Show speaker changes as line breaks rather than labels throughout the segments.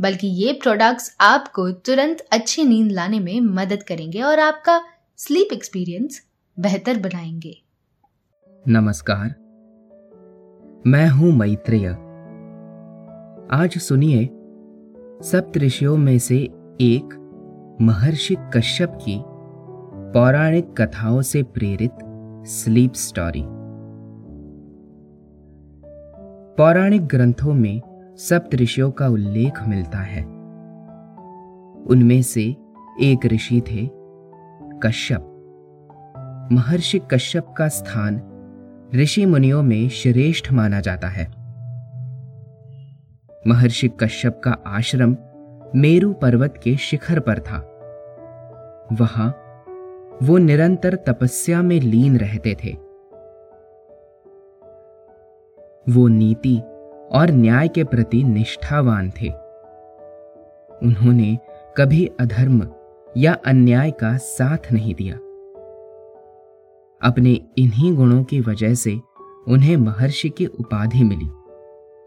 बल्कि ये प्रोडक्ट्स आपको तुरंत अच्छी नींद लाने में मदद करेंगे और आपका स्लीप एक्सपीरियंस बेहतर बनाएँगे।
नमस्कार। मैं हूँ मैत्रेय। आज सुनिए सप्तऋषियों में से एक महर्षि कश्यप की पौराणिक कथाओं से प्रेरित स्लीप स्टोरी पौराणिक ग्रंथों में सप्त ऋषियों का उल्लेख मिलता है। उनमें से एक ऋषि थे कश्यप। महर्षि कश्यप का स्थान ऋषि मुनियों में श्रेष्ठ माना जाता है। महर्षि कश्यप का आश्रम मेरु पर्वत के शिखर पर था। वहाँ वो निरंतर तपस्या में लीन रहते थे। वो नीति और न्याय के प्रति निष्ठावान थे। उन्होंने कभी अधर्म या अन्याय का साथ नहीं दिया। अपने इन्हीं गुणों की वजह से उन्हें महर्षि की उपाधि मिली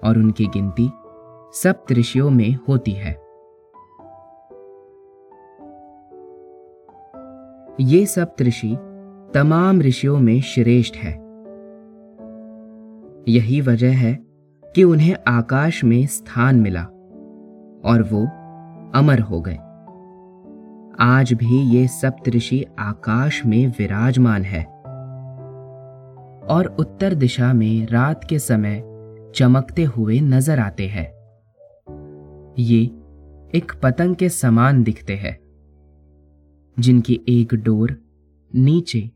और उनकी गिनती सप्त ऋषियों में होती है। ये सप्त ऋषि तमाम ऋषियों में श्रेष्ठ है। यही वजह है कि उन्हें आकाश में स्थान मिला और वो अमर हो गए। आज भी ये सप्तऋषि आकाश में विराजमान है और उत्तर दिशा में रात के समय चमकते हुए नज़र आते हैं। ये एक पतंग के समान दिखते हैं, जिनकी एक डोर नीचे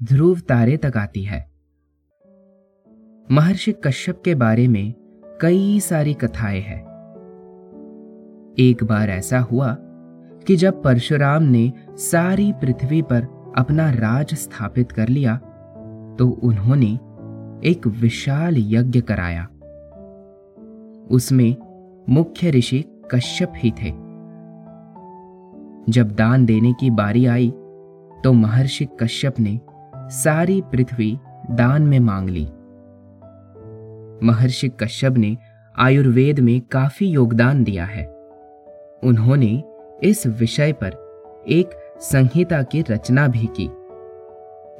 ध्रुव तारे तक आती है। महर्षि कश्यप के बारे में कई सारी कथाएँ हैं। एक बार ऐसा हुआ कि जब परशुराम ने सारी पृथ्वी पर अपना राज स्थापित कर लिया तो उन्होंने एक विशाल यज्ञ कराया। उसमें मुख्य ऋषि कश्यप ही थे। जब दान देने की बारी आई तो महर्षि कश्यप ने सारी पृथ्वी दान में मांग ली। महर्षि कश्यप ने आयुर्वेद में काफ़ी योगदान दिया है। उन्होंने इस विषय पर एक संहिता की रचना भी की।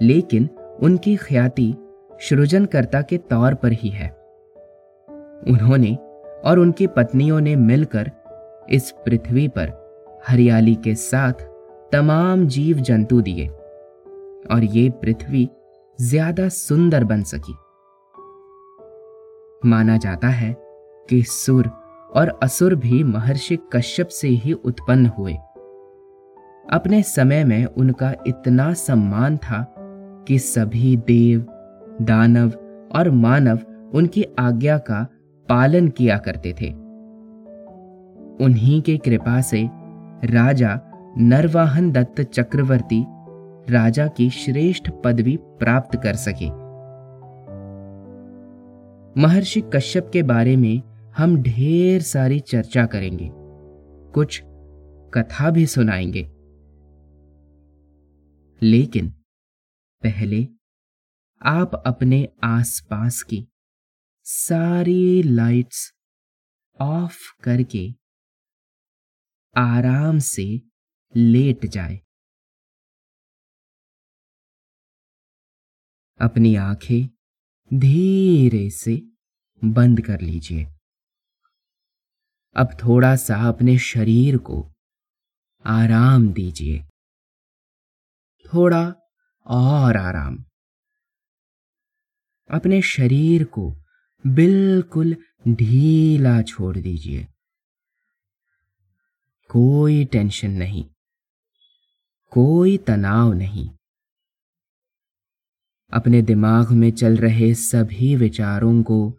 लेकिन उनकी ख्याति सृजनकर्ता के तौर पर ही है। उन्होंने और उनकी पत्नियों ने मिलकर इस पृथ्वी पर हरियाली के साथ तमाम जीव जंतु दिए और ये पृथ्वी ज़्यादा सुंदर बन सकी। माना जाता है कि सुर और असुर भी महर्षि कश्यप से ही उत्पन्न हुए। अपने समय में उनका इतना सम्मान था कि सभी देव, दानव और मानव उनकी आज्ञा का पालन किया करते थे। उन्हीं के कृपा से राजा नरवाहन दत्त चक्रवर्ती राजा की श्रेष्ठ पदवी प्राप्त कर सके। महर्षि कश्यप के बारे में हम ढेर सारी चर्चा करेंगे। कुछ कथा भी सुनाएँगे। लेकिन पहले आप अपने आसपास की सारी लाइट्स ऑफ़ करके आराम से लेट जाए। अपनी आँखें धीरे से बंद कर लीजिए। अब थोड़ा सा अपने शरीर को आराम दीजिए। थोड़ा और आराम। अपने शरीर को बिल्कुल ढीला छोड़ दीजिए। कोई टेंशन नहीं। कोई तनाव नहीं। अपने दिमाग में चल रहे सभी विचारों को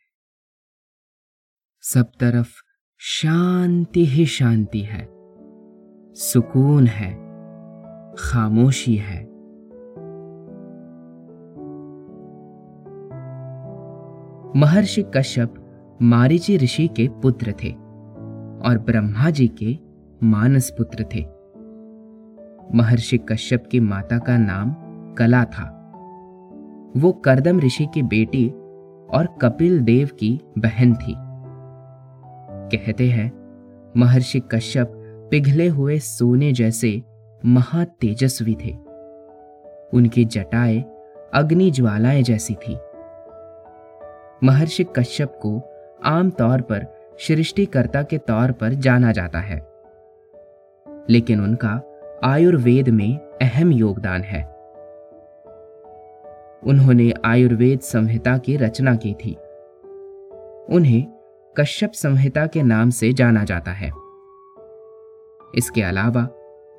सब तरफ़ शांति ही शांति है। सुकून है। खामोशी है। महर्षि कश्यप मारिची ऋषि के पुत्र थे और ब्रह्मा जी के मानस पुत्र थे। महर्षि कश्यप की माता का नाम कला था। वो करदम ऋषि की बेटी और कपिल देव की बहन थी। कहते हैं, महर्षि कश्यप पिघले हुए सोने जैसे महातेजस्वी थे। उनकी जटाएँ अग्नि ज्वालाएँ जैसी थी। महर्षि कश्यप को आमतौर पर सृष्टिकर्ता के तौर पर जाना जाता है। लेकिन उनका आयुर्वेद में अहम योगदान है। उन्होंने आयुर्वेद संहिता की रचना की थी। उन्हें कश्यप संहिता के नाम से जाना जाता है। इसके अलावा,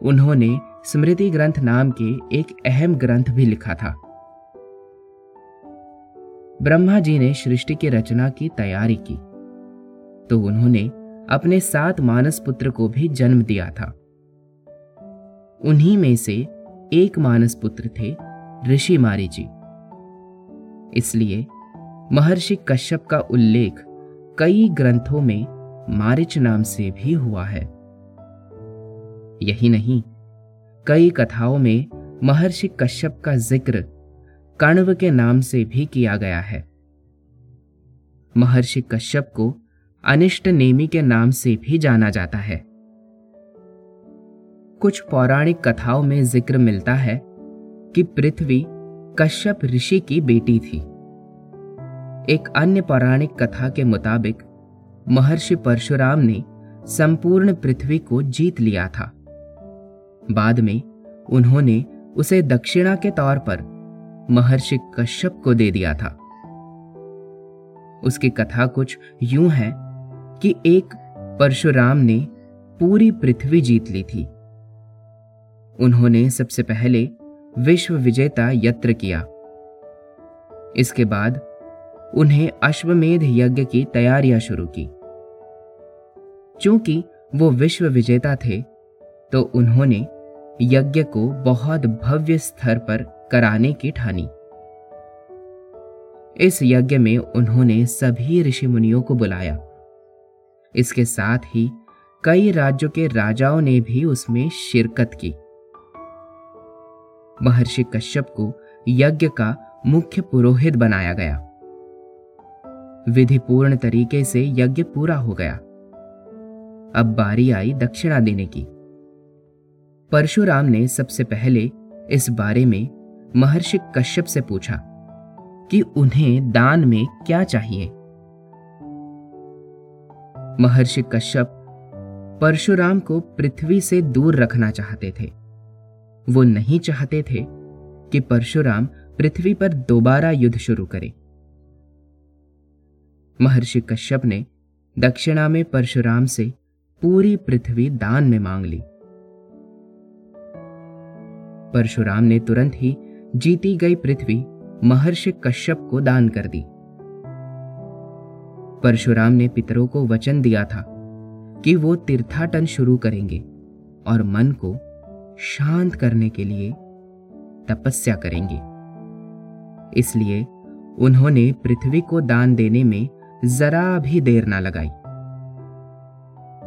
उन्होंने स्मृति ग्रंथ नाम के एक अहम ग्रंथ भी लिखा था। ब्रह्मा जी ने सृष्टि की रचना की तैयारी की तो उन्होंने अपने सात मानस पुत्र को भी जन्म दिया था। उन्हीं में से एक मानस पुत्र थे ऋषि मारी जी। इसलिए महर्षि कश्यप का उल्लेख कई ग्रंथों में मारिच नाम से भी हुआ है। यही नहीं, कई कथाओं में महर्षि कश्यप का ज़िक्र कण्व के नाम से भी किया गया है। महर्षि कश्यप को अनिष्ट नेमी के नाम से भी जाना जाता है। कुछ पौराणिक कथाओं में ज़िक्र मिलता है कि पृथ्वी कश्यप ऋषि की बेटी थी। एक अन्य पौराणिक कथा के मुताबिक, महर्षि परशुराम ने संपूर्ण पृथ्वी को जीत लिया था। बाद में उन्होंने उसे दक्षिणा के तौर पर महर्षि कश्यप को दे दिया था। उसकी कथा कुछ यूँ है कि एक परशुराम ने पूरी पृथ्वी जीत ली थी। उन्होंने सबसे पहले विश्व विजेता यत्र किया। इसके बाद उन्हें अश्वमेध यज्ञ की तैयारियाँ शुरू की। चूँकि वो विश्व विजेता थे तो उन्होंने यज्ञ को बहुत भव्य स्तर पर कराने की ठानी। इस यज्ञ में उन्होंने सभी ऋषि मुनियों को बुलाया। इसके साथ ही कई राज्यों के राजाओं ने भी उसमें शिरकत की। महर्षि कश्यप को यज्ञ का मुख्य पुरोहित बनाया गया। विधिपूर्ण तरीके से यज्ञ पूरा हो गया। अब बारी आई दक्षिणा देने की। परशुराम ने सबसे पहले इस बारे में महर्षि कश्यप से पूछा कि उन्हें दान में क्या चाहिए। महर्षि कश्यप परशुराम को पृथ्वी से दूर रखना चाहते थे। वो नहीं चाहते थे कि परशुराम पृथ्वी पर दोबारा युद्ध शुरू करे। महर्षि कश्यप ने दक्षिणा में परशुराम से पूरी पृथ्वी दान में मांग ली। परशुराम ने तुरंत ही जीती गई पृथ्वी महर्षि कश्यप को दान कर दी। परशुराम ने पितरों को वचन दिया था कि वो तीर्थाटन शुरू करेंगे और मन को शांत करने के लिए तपस्या करेंगे। इसलिए उन्होंने पृथ्वी को दान देने में जरा भी देर ना लगाई।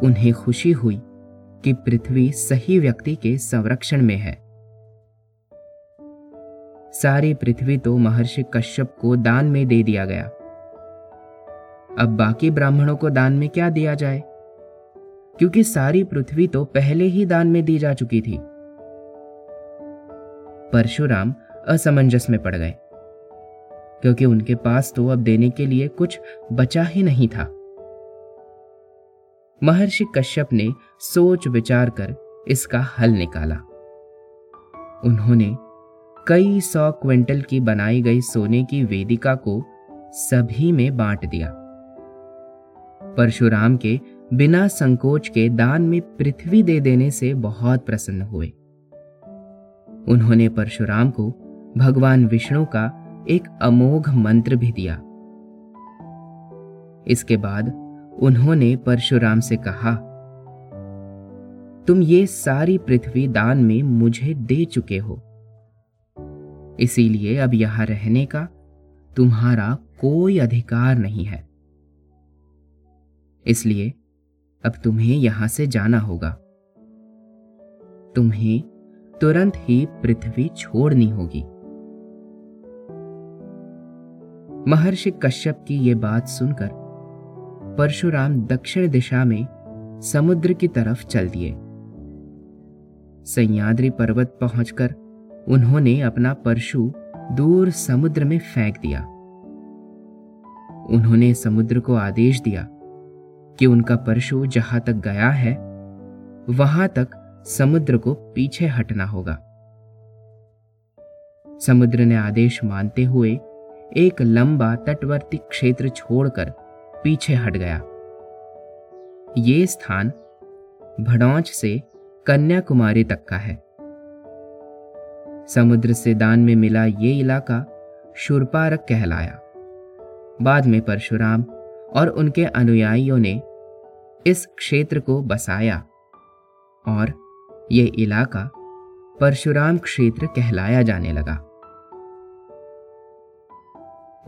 उन्हें खुशी हुई कि पृथ्वी सही व्यक्ति के संरक्षण में है। सारी पृथ्वी तो महर्षि कश्यप को दान में दे दिया गया। अब बाकी ब्राह्मणों को दान में क्या दिया जाए? क्योंकि सारी पृथ्वी तो पहले ही दान में दी जा चुकी थी। परशुराम असमंजस में पड़ गए। क्योंकि उनके पास तो अब देने के लिए कुछ बचा ही नहीं था। महर्षि कश्यप ने सोच विचार कर इसका हल निकाला। उन्होंने कई सौ क्विंटल की बनाई गई सोने की वेदिका को सभी में बांट दिया। परशुराम के बिना संकोच के दान में पृथ्वी दे देने से बहुत प्रसन्न हुए। उन्होंने परशुराम को भगवान विष्णु का एक अमोघ मंत्र भी दिया। इसके बाद उन्होंने परशुराम से कहा, तुम ये सारी पृथ्वी दान में मुझे दे चुके हो। इसीलिए अब यहाँ रहने का तुम्हारा कोई अधिकार नहीं है। इसलिए अब तुम्हें यहाँ से जाना होगा। तुम्हें तुरंत ही पृथ्वी छोड़नी होगी। महर्षि कश्यप की यह बात सुनकर परशुराम दक्षिण दिशा में समुद्र की तरफ़ चल दिए। सह्याद्री पर्वत पहुंचकर उन्होंने अपना परशु दूर समुद्र में फेंक दिया। उन्होंने समुद्र को आदेश दिया कि उनका परशु जहाँ तक गया है, वहाँ तक समुद्र को पीछे हटना होगा। समुद्र ने आदेश मानते हुए एक लंबा तटवर्ती क्षेत्र छोड़कर पीछे हट गया। ये स्थान भड़ौच से कन्याकुमारी तक का है। समुद्र से दान में मिला ये इलाका शुरपारक कहलाया। बाद में परशुराम और उनके अनुयायियों ने इस क्षेत्र को बसाया और ये इलाका परशुराम क्षेत्र कहलाया जाने लगा।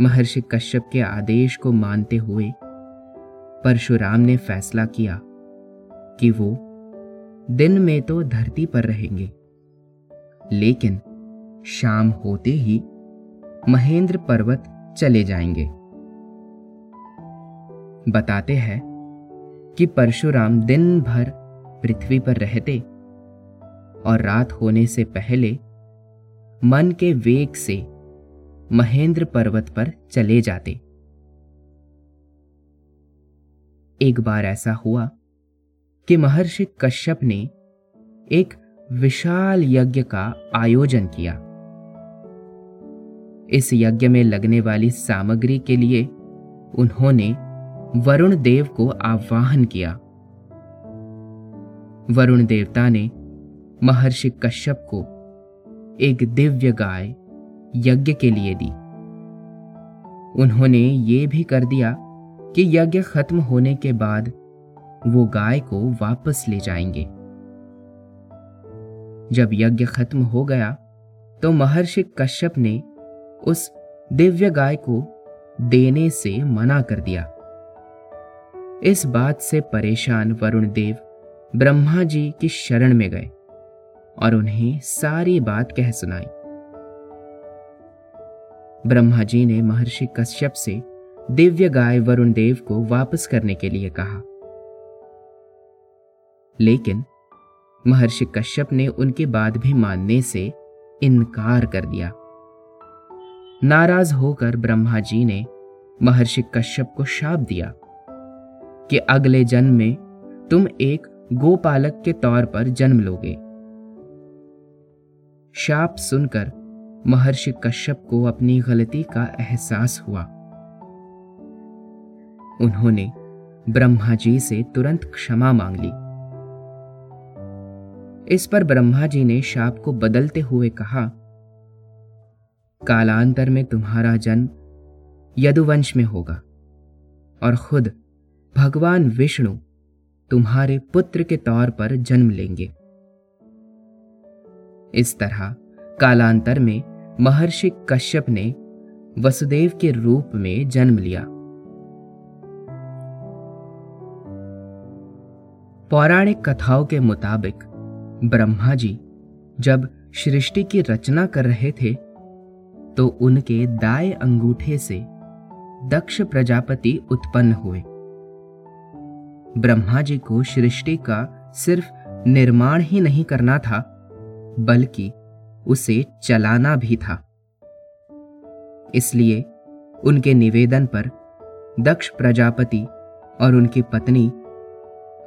महर्षि कश्यप के आदेश को मानते हुए परशुराम ने फैसला किया कि वो दिन में तो धरती पर रहेंगे। लेकिन शाम होते ही महेंद्र पर्वत चले जाएँगे। बताते हैं कि परशुराम दिन भर पृथ्वी पर रहते और रात होने से पहले मन के वेग से महेंद्र पर्वत पर चले जाते। एक बार ऐसा हुआ कि महर्षि कश्यप ने एक विशाल यज्ञ का आयोजन किया। इस यज्ञ में लगने वाली सामग्री के लिए उन्होंने वरुण देव को आह्वान किया। वरुण देवता ने महर्षि कश्यप को एक दिव्य गाय यज्ञ के लिए दी। उन्होंने ये भी कर दिया कि यज्ञ खत्म होने के बाद वो गाय को वापस ले जाएँगे। जब यज्ञ खत्म हो गया तो महर्षि कश्यप ने उस दिव्य गाय को देने से मना कर दिया। इस बात से परेशान वरुण देव ब्रह्मा जी की शरण में गए और उन्हें सारी बात कह सुनाई। ब्रह्मा जी ने महर्षि कश्यप से दिव्य गाय वरुण देव को वापस करने के लिए कहा। लेकिन महर्षि कश्यप ने उनकी बात भी मानने से इनकार कर दिया। नाराज़ होकर ब्रह्मा जी ने महर्षि कश्यप को शाप दिया कि अगले जन्म में तुम एक गोपालक के तौर पर जन्म लोगे। शाप सुनकर महर्षि कश्यप को अपनी गलती का एहसास हुआ। उन्होंने ब्रह्मा जी से तुरंत क्षमा मांग ली। इस पर ब्रह्मा जी ने शाप को बदलते हुए कहा, कालांतर में तुम्हारा जन्म यदुवंश में होगा और खुद भगवान विष्णु तुम्हारे पुत्र के तौर पर जन्म लेंगे। इस तरह कालांतर में महर्षि कश्यप ने वसुदेव के रूप में जन्म लिया। पौराणिक कथाओं के मुताबिक ब्रह्मा जी जब सृष्टि की रचना कर रहे थे तो उनके दाएँ अंगूठे से दक्ष प्रजापति उत्पन्न हुए। ब्रह्मा जी को सृष्टि का सिर्फ़ निर्माण ही नहीं करना था, बल्कि उसे चलाना भी था। इसलिए उनके निवेदन पर दक्ष प्रजापति और उनकी पत्नी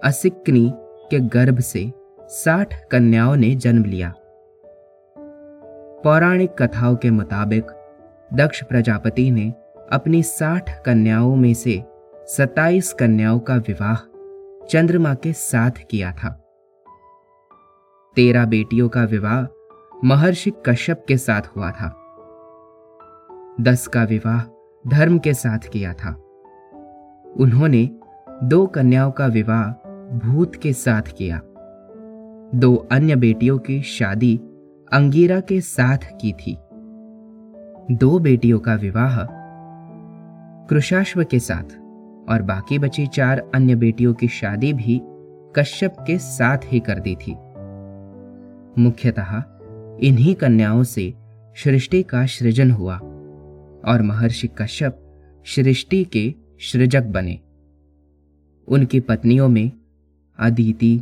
असिक्नी के गर्भ से साठ कन्याओं ने जन्म लिया। पौराणिक कथाओं के मुताबिक दक्ष प्रजापति ने अपनी साठ कन्याओं में से सत्ताईस कन्याओं का विवाह चंद्रमा के साथ किया था। तेरह बेटियों का विवाह महर्षि कश्यप के साथ हुआ था। दस का विवाह धर्म के साथ किया था। उन्होंने दो कन्याओं का विवाह भूत के साथ किया। दो अन्य बेटियों की शादी अंगीरा के साथ की थी। दो बेटियों का विवाह कृषाश्व के साथ और बाकी बची चार अन्य बेटियों की शादी भी कश्यप के साथ ही कर दी थी। मुख्यतः इन्हीं कन्याओं से सृष्टि का सृजन हुआ और महर्षि कश्यप सृष्टि के सृजक बने। उनकी पत्नियों में अदिति,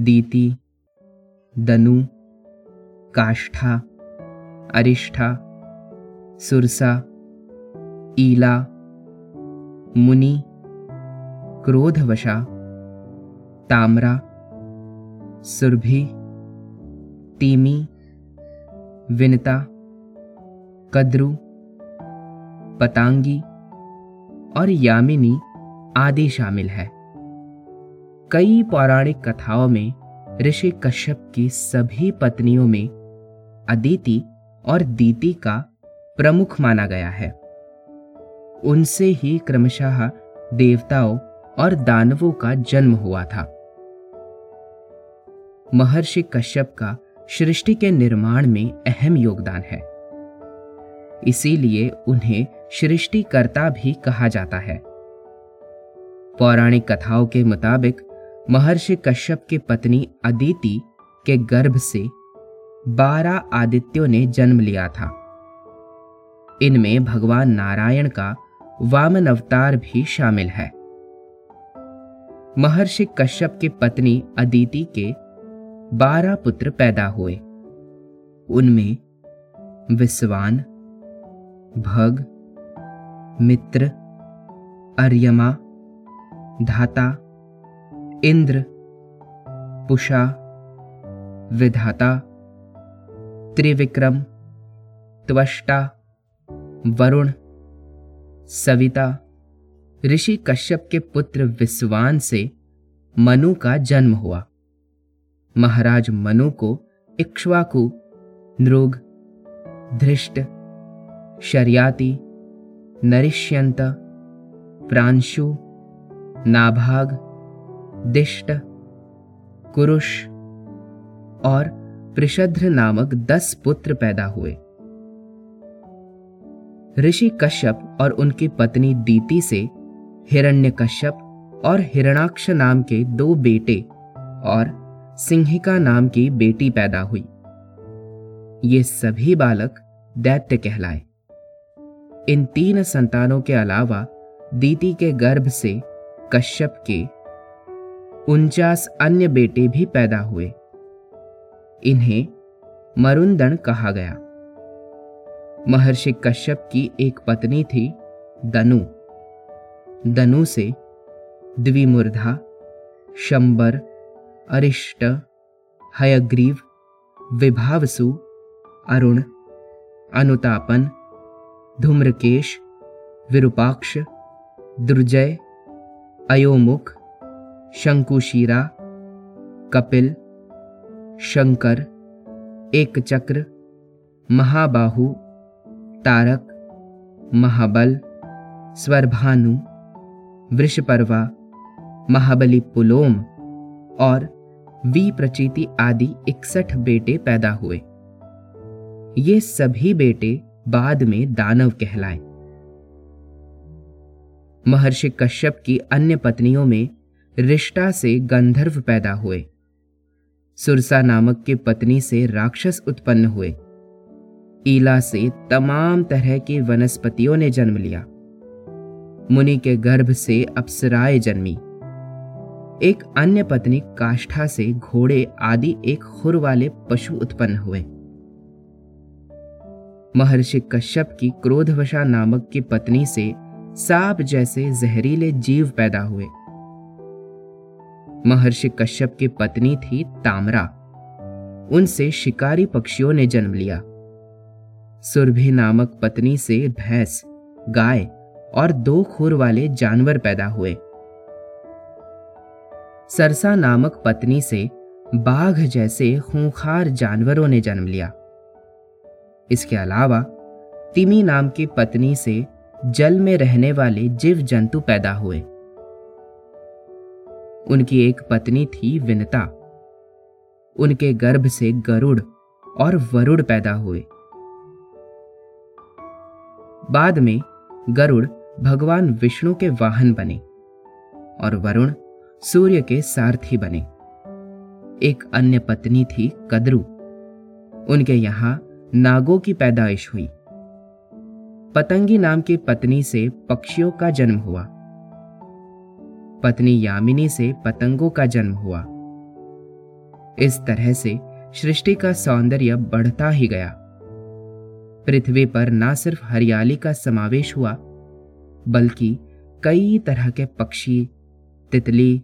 दीति, दनु, काष्ठा, अरिष्ठा, सुरसा, ईला, मुनि, क्रोधवशा, ताम्रा, सुरभि, तीमी विनता, कद्रु, पतांगी और यामिनी आदि शामिल है। कई पौराणिक कथाओं में ऋषि कश्यप की सभी पत्नियों में अदिति और दीति का प्रमुख माना गया है। उनसे ही क्रमशः देवताओं और दानवों का जन्म हुआ था। महर्षि कश्यप का सृष्टि के निर्माण में अहम योगदान है। इसीलिए उन्हें सृष्टिकर्ता भी कहा जाता है। पौराणिक कथाओं के मुताबिक, महर्षि कश्यप की पत्नी अदिति के गर्भ से बारह आदित्यों ने जन्म लिया था। इनमें भगवान नारायण का वामन अवतार भी शामिल है। महर्षि कश्यप की पत्नी अदिति के बारह पुत्र पैदा हुए। उनमें विस्वान, भग, मित्र, अर्यमा, धाता, इंद्र, पुषा, विधाता, त्रिविक्रम, त्वष्टा, वरुण, सविता, ऋषि कश्यप के पुत्र विस्वान से मनु का जन्म हुआ। महाराज मनु को इक्ष्वाकु, नृग, धृष्ट, शर्याति नरिष्यंत प्रांशु, नाभाग, दिष्ट, कुरुष और प्रषध्र नामक दस पुत्र पैदा हुए। ऋषि कश्यप और उनकी पत्नी दीति से हिरण्यकश्यप और हिरणाक्ष नाम के दो बेटे और सिंहिका नाम की बेटी पैदा हुई। ये सभी बालक दैत्य कहलाए। इन तीन संतानों के अलावा दीति के गर्भ से कश्यप के उनचास अन्य बेटे भी पैदा हुए। इन्हें मरुंदन कहा गया। महर्षि कश्यप की एक पत्नी थी दनु। दनु से द्विमुर्धा, शंबर अरिष्ट, हयग्रीव, विभावसु, अरुण, अनुतापन, धूम्रकेश, विरूपाक्ष, दुर्जय, अयोमुख, शंकुशीरा, कपिल, शंकर एक चक्र महाबाहु, तारक, महाबल, स्वरभानु, वृषपर्वा महाबली पुलोम और वी प्रचीति आदि इकसठ बेटे पैदा हुए। ये सभी बेटे बाद में दानव कहलाए। महर्षि कश्यप की अन्य पत्नियों में रिष्टा से गंधर्व पैदा हुए। सुरसा नामक के पत्नी से राक्षस उत्पन्न हुए। ईला से तमाम तरह की वनस्पतियों ने जन्म लिया। मुनि के गर्भ से अप्सराएँ जन्मी। एक अन्य पत्नी काष्ठा से घोड़े आदि एक खुर वाले पशु उत्पन्न हुए। महर्षि कश्यप की क्रोधवशा नामक की पत्नी से सांप जैसे जहरीले जीव पैदा हुए। महर्षि कश्यप की पत्नी थी तामरा। उनसे शिकारी पक्षियों ने जन्म लिया। सुरभि नामक पत्नी से भैंस, गाय और दो खुर वाले जानवर पैदा हुए। सरसा नामक पत्नी से बाघ जैसे खूंखार जानवरों ने जन्म लिया। इसके अलावा, तिमी नाम की पत्नी से जल में रहने वाले जीव जंतु पैदा हुए। उनकी एक पत्नी थी विनता। उनके गर्भ से गरुड़ और वरुड़ पैदा हुए। बाद में गरुड़ भगवान विष्णु के वाहन बने और वरुण सूर्य के सारथी बने। एक अन्य पत्नी थी कद्रु। उनके यहाँ नागों की पैदाइश हुई। पतंगी नाम की पत्नी से पक्षियों का जन्म हुआ। पत्नी यामिनी से पतंगों का जन्म हुआ। इस तरह से सृष्टि का सौंदर्य बढ़ता ही गया। पृथ्वी पर न सिर्फ़ हरियाली का समावेश हुआ, बल्कि कई तरह के पक्षी, तितली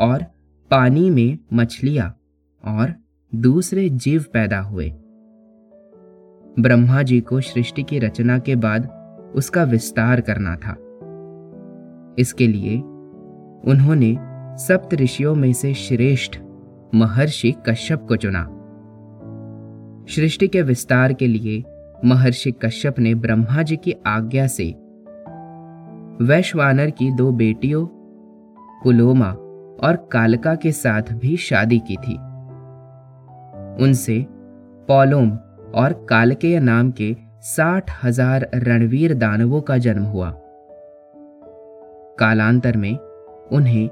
और पानी में मछलियाँ और दूसरे जीव पैदा हुए। ब्रह्मा जी को सृष्टि की रचना के बाद उसका विस्तार करना था। इसके लिए उन्होंने सप्त ऋषियों में से श्रेष्ठ महर्षि कश्यप को चुना। सृष्टि के विस्तार के लिए महर्षि कश्यप ने ब्रह्मा जी की आज्ञा से वैश्वानर की दो बेटियों पुलोमा और कालका के साथ भी शादी की थी। उनसे पॉलोम और कालकेय नाम के साठ हज़ार रणवीर दानवों का जन्म हुआ। कालांतर में उन्हें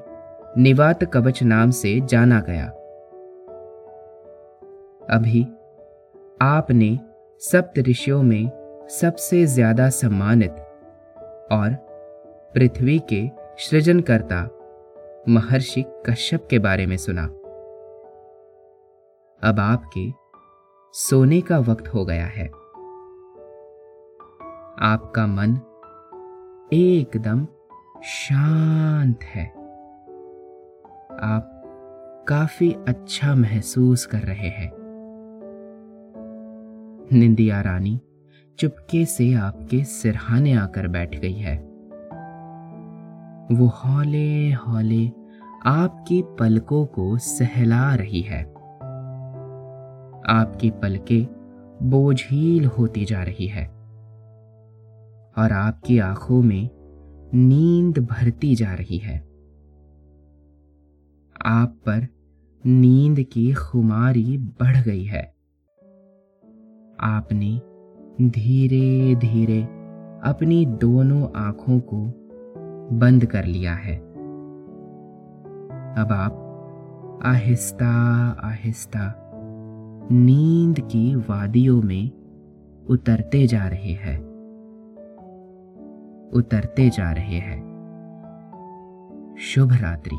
निवात कवच नाम से जाना गया। अभी आपने सप्त ऋषियों में सबसे ज़्यादा सम्मानित और पृथ्वी के सृजनकर्ता महर्षि कश्यप के बारे में सुना। अब आपके सोने का वक्त हो गया है। आपका मन एकदम शांत है। आप काफ़ी अच्छा महसूस कर रहे हैं। निंदिया रानी चुपके से आपके सिरहाने आकर बैठ गई है। वो हौले हौले आपकी पलकों को सहला रही है। आपकी पलके बोझील होती जा रही है। और आपकी आँखों में नींद भरती जा रही है। आप पर नींद की खुमारी बढ़ गई है। आपने धीरे धीरे अपनी दोनों आँखों को बंद कर लिया है। अब आप, आहिस्ता आहिस्ता, नींद की वादियों में उतरते जा रहे हैं। उतरते जा रहे हैं। शुभ रात्रि।